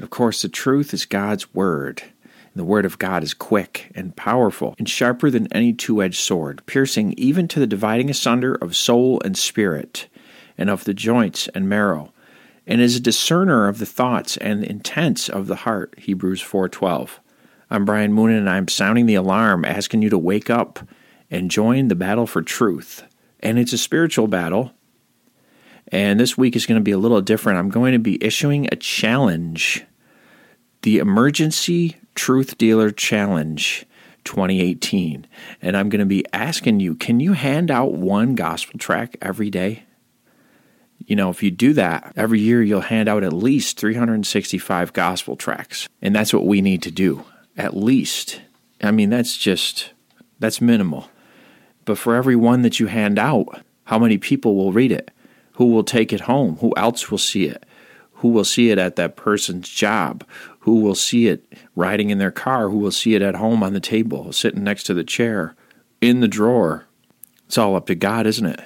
Of course, the truth is God's Word. The Word of God is quick and powerful and sharper than any two edged sword, piercing even to the dividing asunder of soul and spirit, and of the joints and marrow, and is a discerner of the thoughts and intents of the heart. Hebrews 4:12. I'm Brian Moonan and I'm sounding the alarm, asking you to wake up and join the battle for truth. And it's a spiritual battle. And this week is going to be a little different. I'm going to be issuing a challenge the Emergency Truth Dealer Challenge 2018. And I'm going to be asking you can you hand out one gospel track every day? You know, if you do that, every year you'll hand out at least 365 gospel tracks. And that's what we need to do. At least. I mean, that's just, that's minimal. But for every one that you hand out, how many people will read it? Who will take it home? Who else will see it? Who will see it at that person's job? Who will see it riding in their car? Who will see it at home on the table, sitting next to the chair, in the drawer? It's all up to God, isn't it?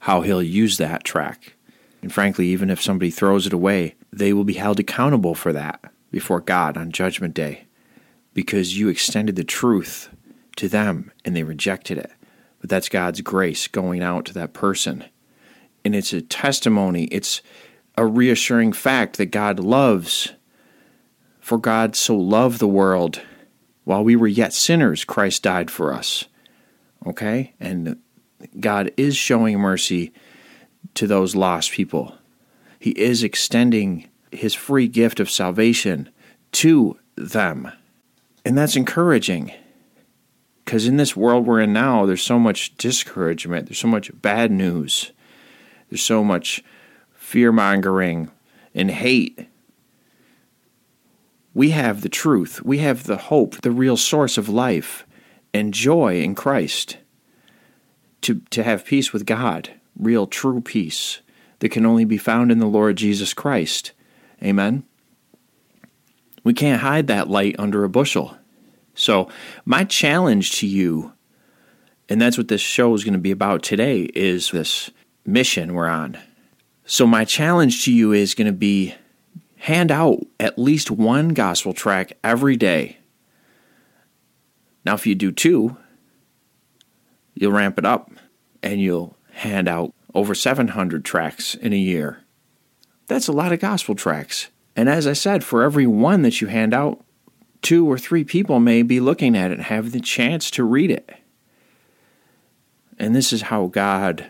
How He'll use that track. And frankly, even if somebody throws it away, they will be held accountable for that before God on Judgment Day because you extended the truth to them and they rejected it. But that's God's grace going out to that person. And it's a testimony, it's a reassuring fact that God loves. For God so loved the world, while we were yet sinners, Christ died for us. Okay? And God is showing mercy to those lost people. He is extending his free gift of salvation to them. And that's encouraging. Because in this world we're in now, there's so much discouragement, there's so much bad news, there's so much fear mongering, and hate. We have the truth. We have the hope, the real source of life and joy in Christ. To, to have peace with God, real true peace that can only be found in the Lord Jesus Christ. Amen. We can't hide that light under a bushel. So, my challenge to you, and that's what this show is going to be about today, is this mission we're on so, my challenge to you is going to be hand out at least one gospel track every day. Now, if you do two, you'll ramp it up and you'll hand out over 700 tracks in a year. That's a lot of gospel tracks. And as I said, for every one that you hand out, two or three people may be looking at it and have the chance to read it. And this is how God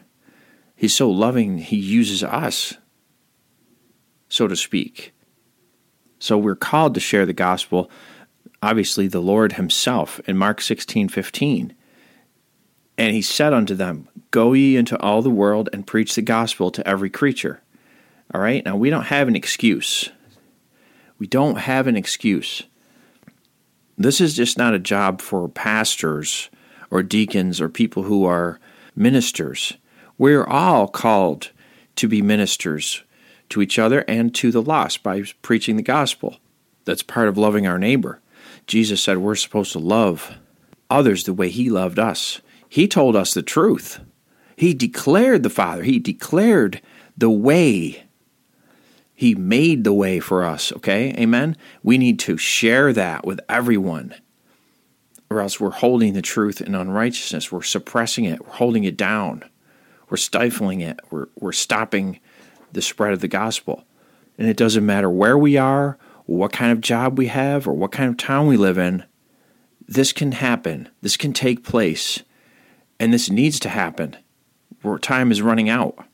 He's so loving, He uses us, so to speak. So we're called to share the gospel. Obviously, the Lord Himself in Mark 16 15. And He said unto them, Go ye into all the world and preach the gospel to every creature. All right? Now, we don't have an excuse. We don't have an excuse. This is just not a job for pastors or deacons or people who are ministers. We're all called to be ministers to each other and to the lost by preaching the gospel. That's part of loving our neighbor. Jesus said we're supposed to love others the way he loved us. He told us the truth. He declared the Father, he declared the way He made the way for us, okay? Amen? We need to share that with everyone, or else we're holding the truth in unrighteousness. We're suppressing it, we're holding it down, we're stifling it, we're, we're stopping the spread of the gospel. And it doesn't matter where we are, what kind of job we have, or what kind of town we live in, this can happen, this can take place, and this needs to happen. Time is running out.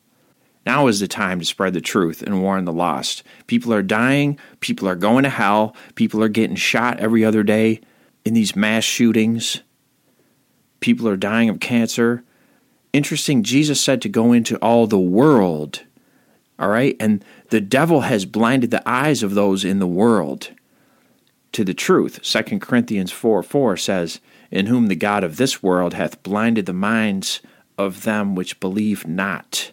Now is the time to spread the truth and warn the lost. People are dying, people are going to hell, people are getting shot every other day in these mass shootings. People are dying of cancer. Interesting, Jesus said to go into all the world. All right? And the devil has blinded the eyes of those in the world to the truth. 2 Corinthians 4 4 says, In whom the God of this world hath blinded the minds of them which believe not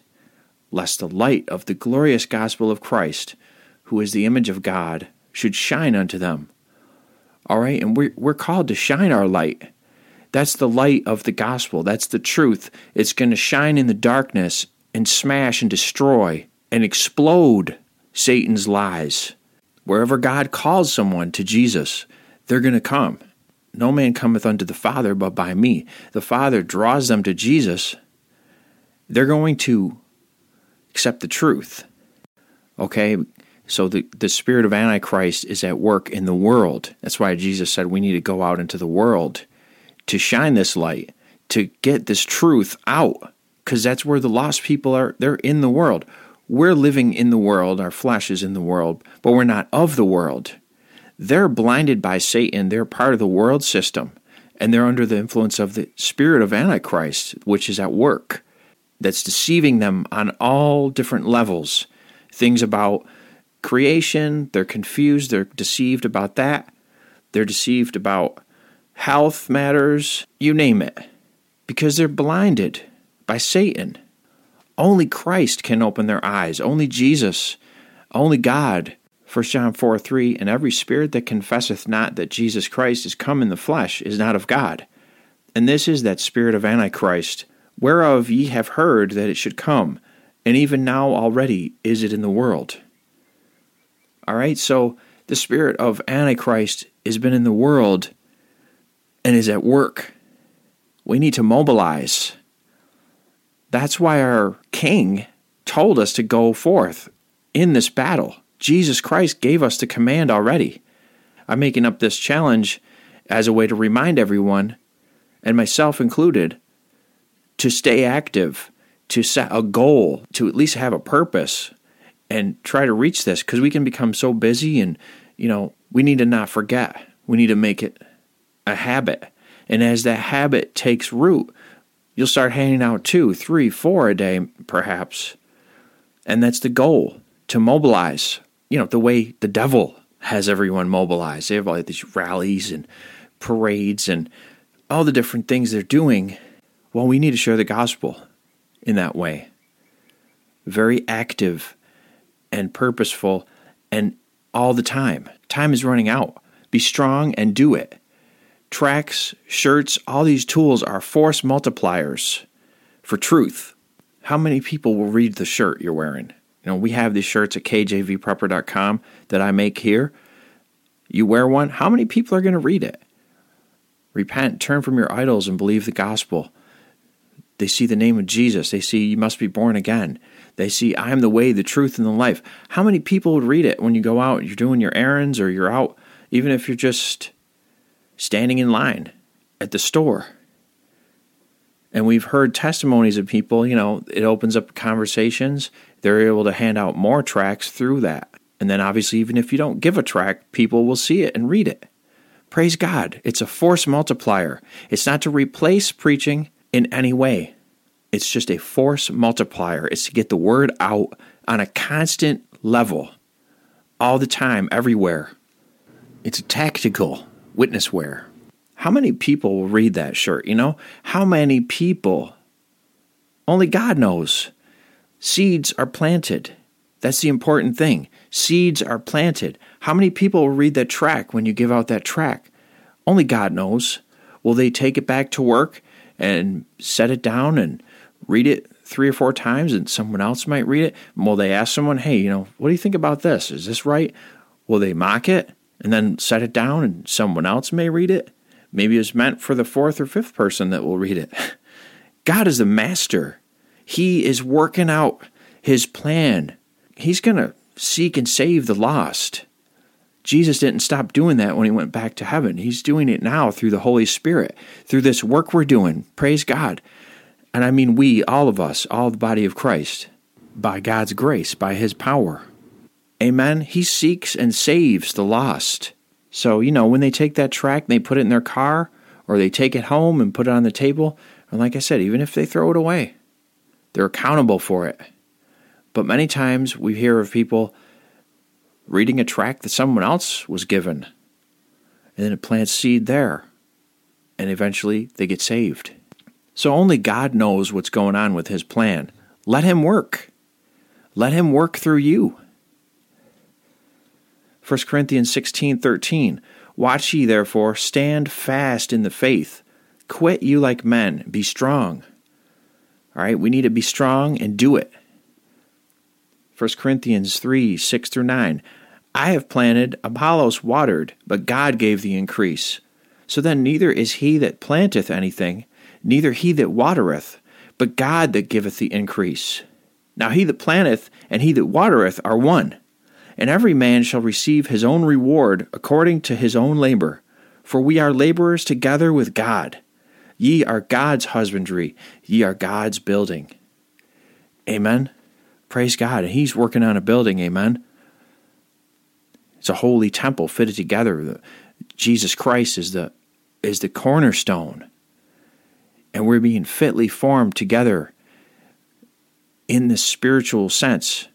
lest the light of the glorious gospel of Christ, who is the image of God, should shine unto them. All right, and we're, we're called to shine our light. That's the light of the gospel. That's the truth. It's going to shine in the darkness and smash and destroy and explode Satan's lies. Wherever God calls someone to Jesus, they're going to come. No man cometh unto the Father but by me. The Father draws them to Jesus. They're going to accept the truth. Okay? So the, the spirit of Antichrist is at work in the world. That's why Jesus said we need to go out into the world to shine this light, to get this truth out, because that's where the lost people are. They're in the world. We're living in the world, our flesh is in the world, but we're not of the world. They're blinded by Satan. They're part of the world system, and they're under the influence of the spirit of Antichrist, which is at work that's deceiving them on all different levels. Things about creation, they're confused, they're deceived about that. They're deceived about health matters, you name it, because they're blinded by Satan. Only Christ can open their eyes, only Jesus, only God. 1 John 4 3 And every spirit that confesseth not that Jesus Christ is come in the flesh is not of God. And this is that spirit of Antichrist whereof ye have heard that it should come, and even now already is it in the world. All right, so the spirit of Antichrist has been in the world and is at work. We need to mobilize. That's why our king told us to go forth in this battle. Jesus Christ gave us the command already. I'm making up this challenge as a way to remind everyone, and myself included, to stay active, to set a goal, to at least have a purpose and try to reach this because we can become so busy and, you know, we need to not forget. We need to make it a habit. And as that habit takes root, you'll start handing out two, three, four a day, perhaps. And that's the goal to mobilize, you know, the way the devil has everyone mobilized. They have all these rallies and parades and all the different things they're doing well, we need to share the gospel in that way. Very active and purposeful and all the time. Time is running out. Be strong and do it. Tracks, shirts, all these tools are force multipliers for truth. How many people will read the shirt you're wearing? You know, we have these shirts at kjvprepper.com that I make here. You wear one, how many people are going to read it? Repent, turn from your idols, and believe the gospel. They see the name of Jesus. They see you must be born again. They see I am the way, the truth, and the life. How many people would read it when you go out, you're doing your errands, or you're out, even if you're just standing in line at the store? And we've heard testimonies of people, you know, it opens up conversations. They're able to hand out more tracks through that. And then obviously, even if you don't give a track, people will see it and read it. Praise God. It's a force multiplier. It's not to replace preaching, in any way. It's just a force multiplier. It's to get the word out on a constant level, all the time, everywhere. It's a tactical witness wear. How many people will read that shirt? You know, how many people? Only God knows. Seeds are planted. That's the important thing. Seeds are planted. How many people will read that track when you give out that track? Only God knows. Will they take it back to work and set it down and read it three or four times and someone else might read it. Will they ask someone, hey, you know, what do you think about this? Is this right? Will they mock it and then set it down and someone else may read it? Maybe it's meant for the fourth or fifth person that will read it. God is the master. He is working out his plan. He's going to seek and save the lost. Jesus didn't stop doing that when he went back to heaven. He's doing it now through the Holy Spirit, through this work we're doing. Praise God. And I mean we, all of us, all the body of Christ, by God's grace, by his power. Amen. He seeks and saves the lost. So, you know, when they take that track and they put it in their car or they take it home and put it on the table, and like I said, even if they throw it away, they're accountable for it. But many times we hear of people reading a tract that someone else was given, and then it plants seed there, and eventually they get saved. So only God knows what's going on with His plan. Let Him work. Let Him work through you. 1 Corinthians 16:13 Watch ye therefore, stand fast in the faith. Quit you like men, be strong. All right, we need to be strong and do it. 1 Corinthians 3 6 through 9. I have planted, Apollos watered, but God gave the increase. So then neither is he that planteth anything, neither he that watereth, but God that giveth the increase. Now he that planteth and he that watereth are one, and every man shall receive his own reward according to his own labor. For we are laborers together with God. Ye are God's husbandry, ye are God's building. Amen. Praise God. And He's working on a building. Amen. It's a holy temple fitted together. Jesus Christ is the is the cornerstone. And we're being fitly formed together in this spiritual sense.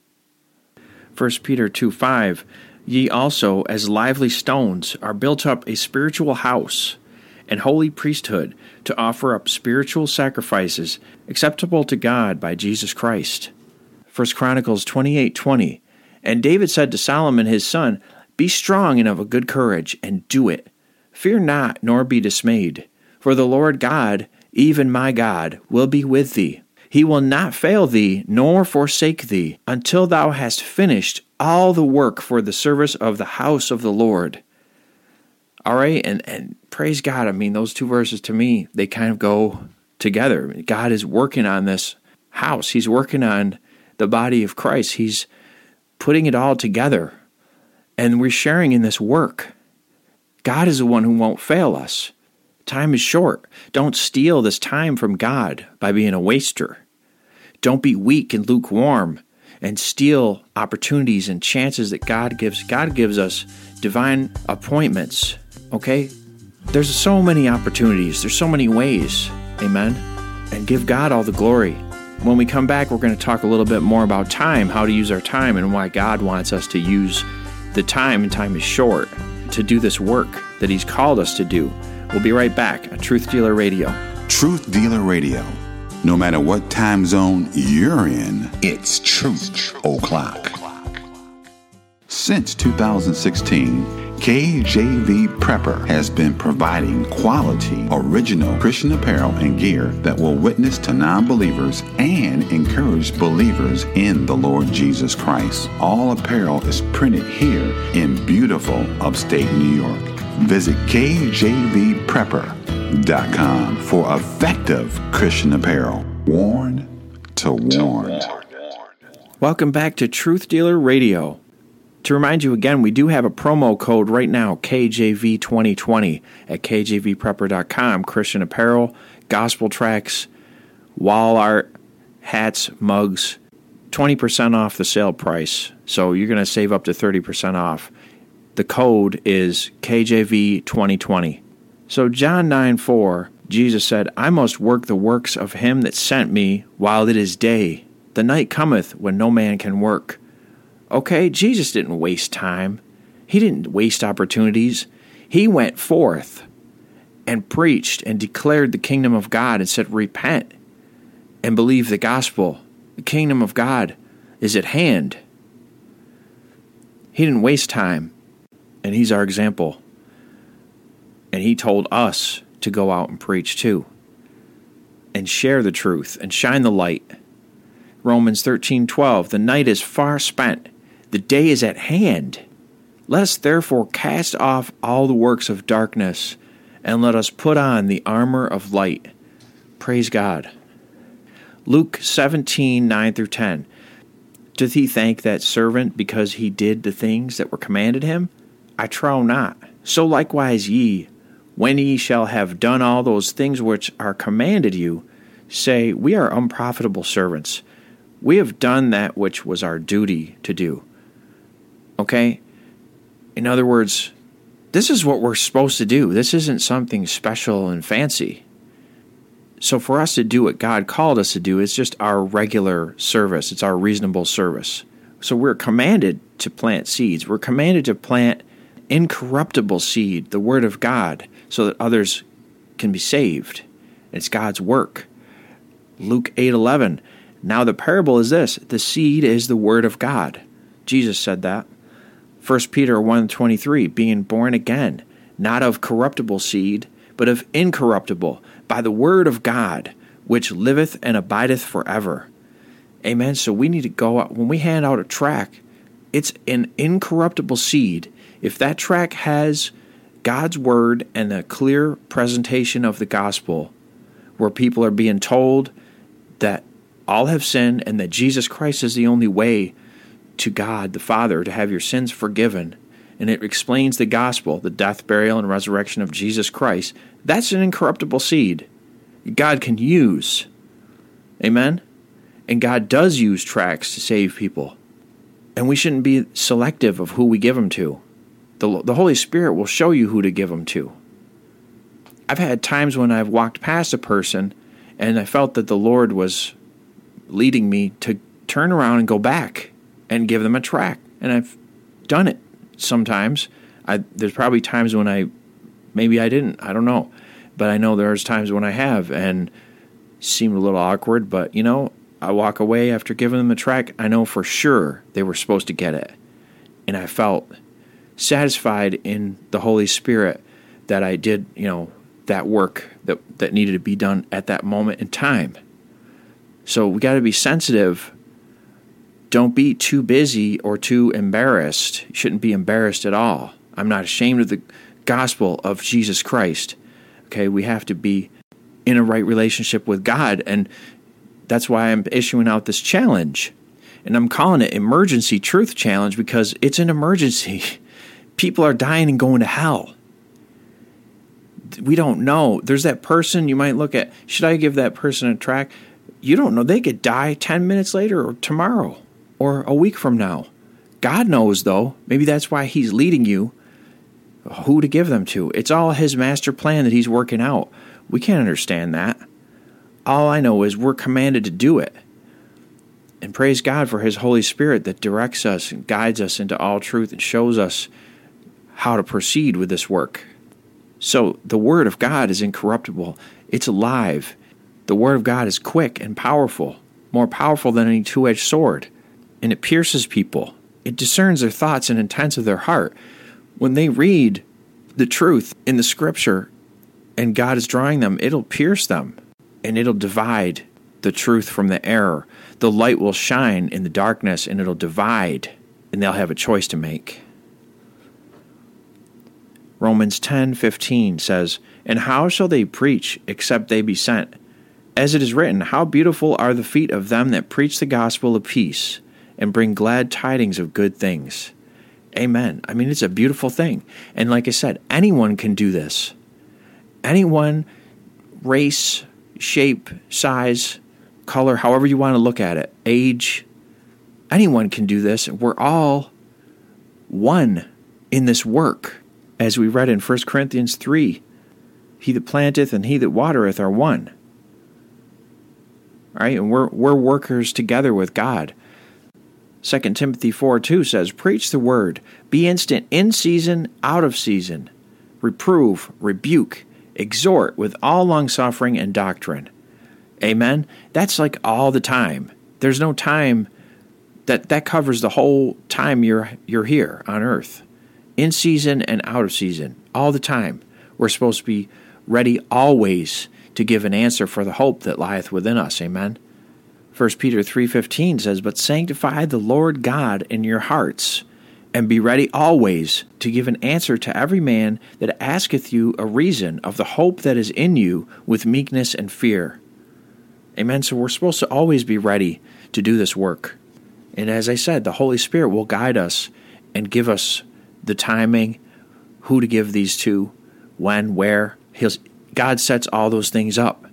1 Peter 2 5 Ye also, as lively stones, are built up a spiritual house and holy priesthood to offer up spiritual sacrifices acceptable to God by Jesus Christ. 1 Chronicles 28:20 And David said to Solomon his son, Be strong and of a good courage, and do it. Fear not, nor be dismayed, for the Lord God, even my God, will be with thee. He will not fail thee, nor forsake thee, until thou hast finished all the work for the service of the house of the Lord. All right, and, and praise God. I mean, those two verses to me, they kind of go together. God is working on this house, He's working on the body of Christ. He's putting it all together, and we're sharing in this work. God is the one who won't fail us. Time is short. Don't steal this time from God by being a waster. Don't be weak and lukewarm and steal opportunities and chances that God gives. God gives us divine appointments, okay? There's so many opportunities, there's so many ways. Amen. And give God all the glory. When we come back, we're going to talk a little bit more about time, how to use our time, and why God wants us to use the time, and time is short, to do this work that He's called us to do. We'll be right back on Truth Dealer Radio. Truth Dealer Radio. No matter what time zone you're in, it's Truth O'Clock. Since 2016, KJV Prepper has been providing quality, original Christian apparel and gear that will witness to non believers and encourage believers in the Lord Jesus Christ. All apparel is printed here in beautiful upstate New York. Visit KJVPrepper.com for effective Christian apparel. Worn to warn. Welcome back to Truth Dealer Radio. To remind you again, we do have a promo code right now, KJV2020 at kjvprepper.com. Christian apparel, gospel tracks, wall art, hats, mugs, 20% off the sale price. So you're going to save up to 30% off. The code is KJV2020. So John 9 4, Jesus said, I must work the works of him that sent me while it is day. The night cometh when no man can work. Okay, Jesus didn't waste time. He didn't waste opportunities. He went forth and preached and declared the kingdom of God and said, Repent and believe the gospel. The kingdom of God is at hand. He didn't waste time, and He's our example. And He told us to go out and preach too, and share the truth and shine the light. Romans 13:12 The night is far spent, the day is at hand. Let us therefore cast off all the works of darkness, and let us put on the armor of light. Praise God. Luke 17, 9 through 10. Doth he thank that servant because he did the things that were commanded him? I trow not. So likewise ye, when ye shall have done all those things which are commanded you, say, We are unprofitable servants. We have done that which was our duty to do. Okay? In other words, this is what we're supposed to do. This isn't something special and fancy. So, for us to do what God called us to do, it's just our regular service, it's our reasonable service. So, we're commanded to plant seeds. We're commanded to plant incorruptible seed, the Word of God, so that others can be saved. It's God's work. Luke 8 11. Now, the parable is this the seed is the Word of God. Jesus said that. 1 Peter 1:23 being born again not of corruptible seed but of incorruptible by the word of God which liveth and abideth forever. Amen. So we need to go out when we hand out a track, it's an incorruptible seed. If that track has God's word and a clear presentation of the gospel where people are being told that all have sinned and that Jesus Christ is the only way to God the Father to have your sins forgiven, and it explains the gospel, the death, burial, and resurrection of Jesus Christ, that's an incorruptible seed God can use. Amen? And God does use tracks to save people. And we shouldn't be selective of who we give them to. The, the Holy Spirit will show you who to give them to. I've had times when I've walked past a person and I felt that the Lord was leading me to turn around and go back and give them a track. And I've done it sometimes. I, there's probably times when I maybe I didn't. I don't know, but I know there's times when I have and seemed a little awkward. But you know, I walk away after giving them the track. I know for sure they were supposed to get it, and I felt satisfied in the Holy Spirit that I did. You know that work that that needed to be done at that moment in time. So we got to be sensitive don't be too busy or too embarrassed. You shouldn't be embarrassed at all. I'm not ashamed of the gospel of Jesus Christ. Okay, we have to be in a right relationship with God. And that's why I'm issuing out this challenge. And I'm calling it Emergency Truth Challenge because it's an emergency. People are dying and going to hell. We don't know. There's that person you might look at. Should I give that person a track? You don't know. They could die 10 minutes later or tomorrow or a week from now. God knows, though. Maybe that's why He's leading you who to give them to. It's all His master plan that He's working out. We can't understand that. All I know is we're commanded to do it. And praise God for His Holy Spirit that directs us and guides us into all truth and shows us how to proceed with this work. So, the Word of God is incorruptible, it's alive. The Word of God is quick and powerful, more powerful than any two edged sword and it pierces people. It discerns their thoughts and intents of their heart. When they read the truth in the scripture and God is drawing them, it'll pierce them and it'll divide the truth from the error. The light will shine in the darkness and it'll divide, and they'll have a choice to make. Romans 10:15 says, "And how shall they preach except they be sent? As it is written, how beautiful are the feet of them that preach the gospel of peace." and bring glad tidings of good things. Amen. I mean, it's a beautiful thing. And like I said, anyone can do this. Anyone, race, shape, size, color, however you want to look at it, age, anyone can do this. We're all one in this work. As we read in 1 Corinthians 3 He that planteth and he that watereth are one. Right? And we're, we're workers together with God. 2 Timothy 4 2 says, Preach the word, be instant in season, out of season, reprove, rebuke, exhort with all longsuffering and doctrine. Amen. That's like all the time. There's no time that that covers the whole time you're you're here on earth. In season and out of season, all the time. We're supposed to be ready always to give an answer for the hope that lieth within us. Amen. 1 Peter 3:15 says, "But sanctify the Lord God in your hearts, and be ready always to give an answer to every man that asketh you a reason of the hope that is in you with meekness and fear." Amen. So we're supposed to always be ready to do this work. And as I said, the Holy Spirit will guide us and give us the timing, who to give these to, when, where. He'll, God sets all those things up.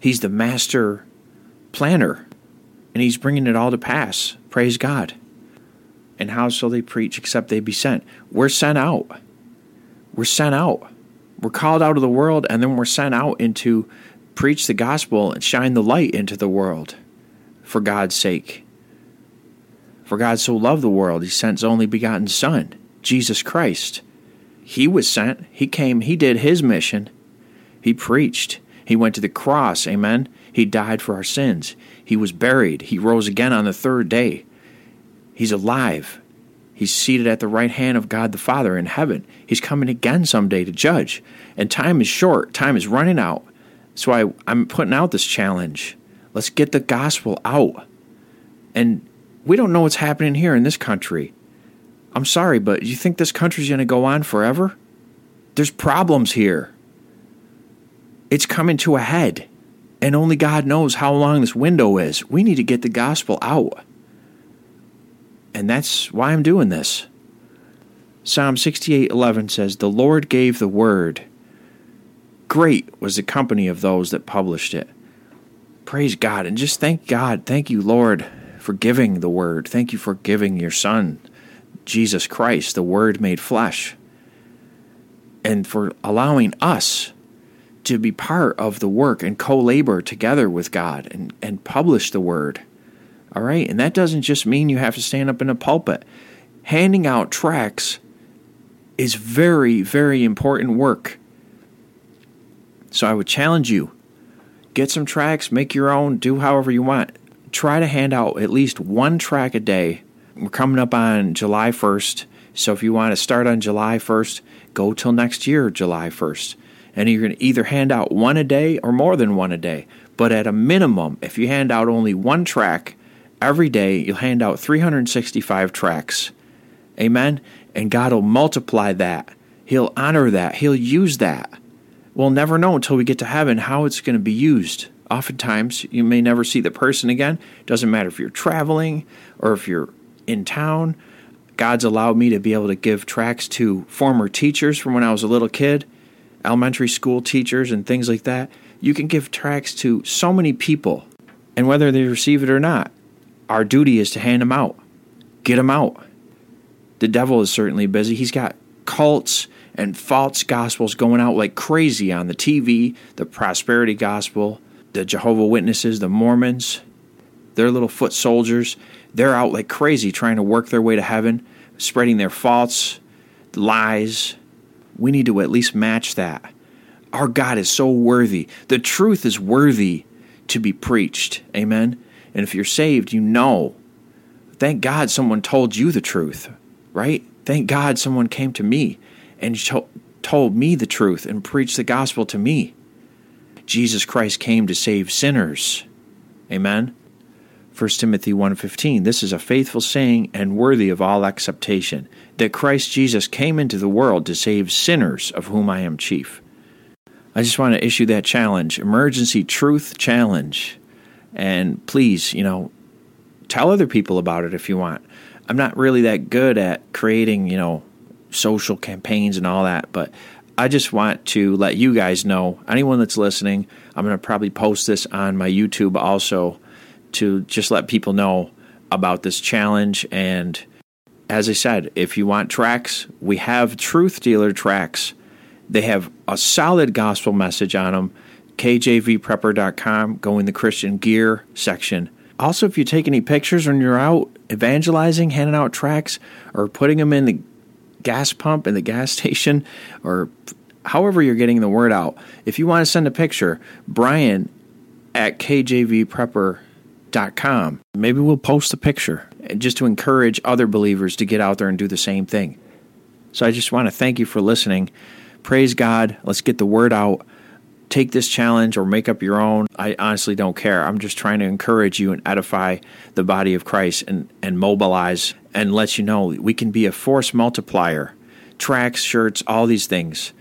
He's the master planner, and He's bringing it all to pass. Praise God. And how shall they preach except they be sent? We're sent out. We're sent out. We're called out of the world, and then we're sent out into preach the gospel and shine the light into the world for God's sake. For God so loved the world, he sent his only begotten Son, Jesus Christ. He was sent, he came, he did his mission. He preached, he went to the cross, amen. He died for our sins. He was buried, he rose again on the third day. He's alive. He's seated at the right hand of God the Father in heaven. He's coming again someday to judge. And time is short, time is running out. So I, I'm putting out this challenge. Let's get the gospel out. And we don't know what's happening here in this country. I'm sorry, but you think this country's going to go on forever? There's problems here. It's coming to a head, and only God knows how long this window is. We need to get the gospel out. And that's why I'm doing this. Psalm 68:11 says, "The Lord gave the word. Great was the company of those that published it." Praise God and just thank God. Thank you, Lord, for giving the Word. Thank you for giving your Son, Jesus Christ, the Word made flesh, and for allowing us to be part of the work and co labor together with God and, and publish the Word. All right? And that doesn't just mean you have to stand up in a pulpit. Handing out tracts is very, very important work. So I would challenge you get some tracts, make your own, do however you want try to hand out at least one tract a day. We're coming up on July 1st. So if you want to start on July 1st, go till next year, July 1st. And you're going to either hand out one a day or more than one a day. But at a minimum, if you hand out only one track every day, you'll hand out 365 tracks. Amen? And God will multiply that. He'll honor that. He'll use that. We'll never know until we get to heaven how it's going to be used. Oftentimes, you may never see the person again. Doesn't matter if you're traveling or if you're in town. God's allowed me to be able to give tracks to former teachers from when I was a little kid, elementary school teachers, and things like that. You can give tracks to so many people, and whether they receive it or not, our duty is to hand them out, get them out. The devil is certainly busy. He's got cults and false gospels going out like crazy on the TV, the prosperity gospel, the Jehovah Witnesses, the Mormons, their little foot soldiers, they're out like crazy trying to work their way to heaven, spreading their false lies. We need to at least match that. Our God is so worthy. The truth is worthy to be preached. Amen. And if you're saved, you know. Thank God someone told you the truth, right? Thank God someone came to me and told me the truth and preached the gospel to me. Jesus Christ came to save sinners. Amen. 1 Timothy 1:15 This is a faithful saying and worthy of all acceptation that Christ Jesus came into the world to save sinners of whom I am chief. I just want to issue that challenge, emergency truth challenge. And please, you know, tell other people about it if you want. I'm not really that good at creating, you know, social campaigns and all that, but I just want to let you guys know, anyone that's listening, I'm going to probably post this on my YouTube also to just let people know about this challenge. And as I said, if you want tracks, we have Truth Dealer tracks. They have a solid gospel message on them. KJVprepper.com, go in the Christian gear section. Also, if you take any pictures when you're out evangelizing, handing out tracts, or putting them in the gas pump in the gas station or however you're getting the word out. If you want to send a picture, Brian at kjvprepper.com. Maybe we'll post a picture just to encourage other believers to get out there and do the same thing. So I just want to thank you for listening. Praise God. Let's get the word out. take this challenge or make up your own. I honestly don't care. I'm just trying to encourage you and edify the body of Christ and, and mobilize and let you know we can be a force multiplier. Tracks, shirts, all these things.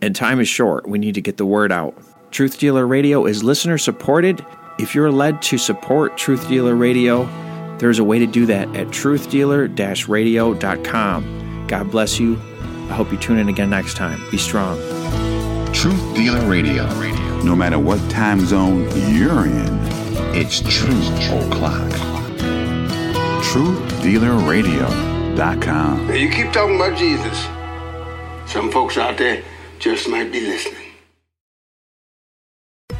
And time is short. We need to get the word out. Truth Dealer Radio is listener supported. If you're led to support Truth Dealer Radio, there's a way to do that at truthdealer radio.com. God bless you. I hope you tune in again next time. Be strong. Truth Dealer Radio. No matter what time zone you're in, it's Truth O'Clock. TruthDealerRadio.com. Now, you keep talking about Jesus. Some folks out there just might be listening.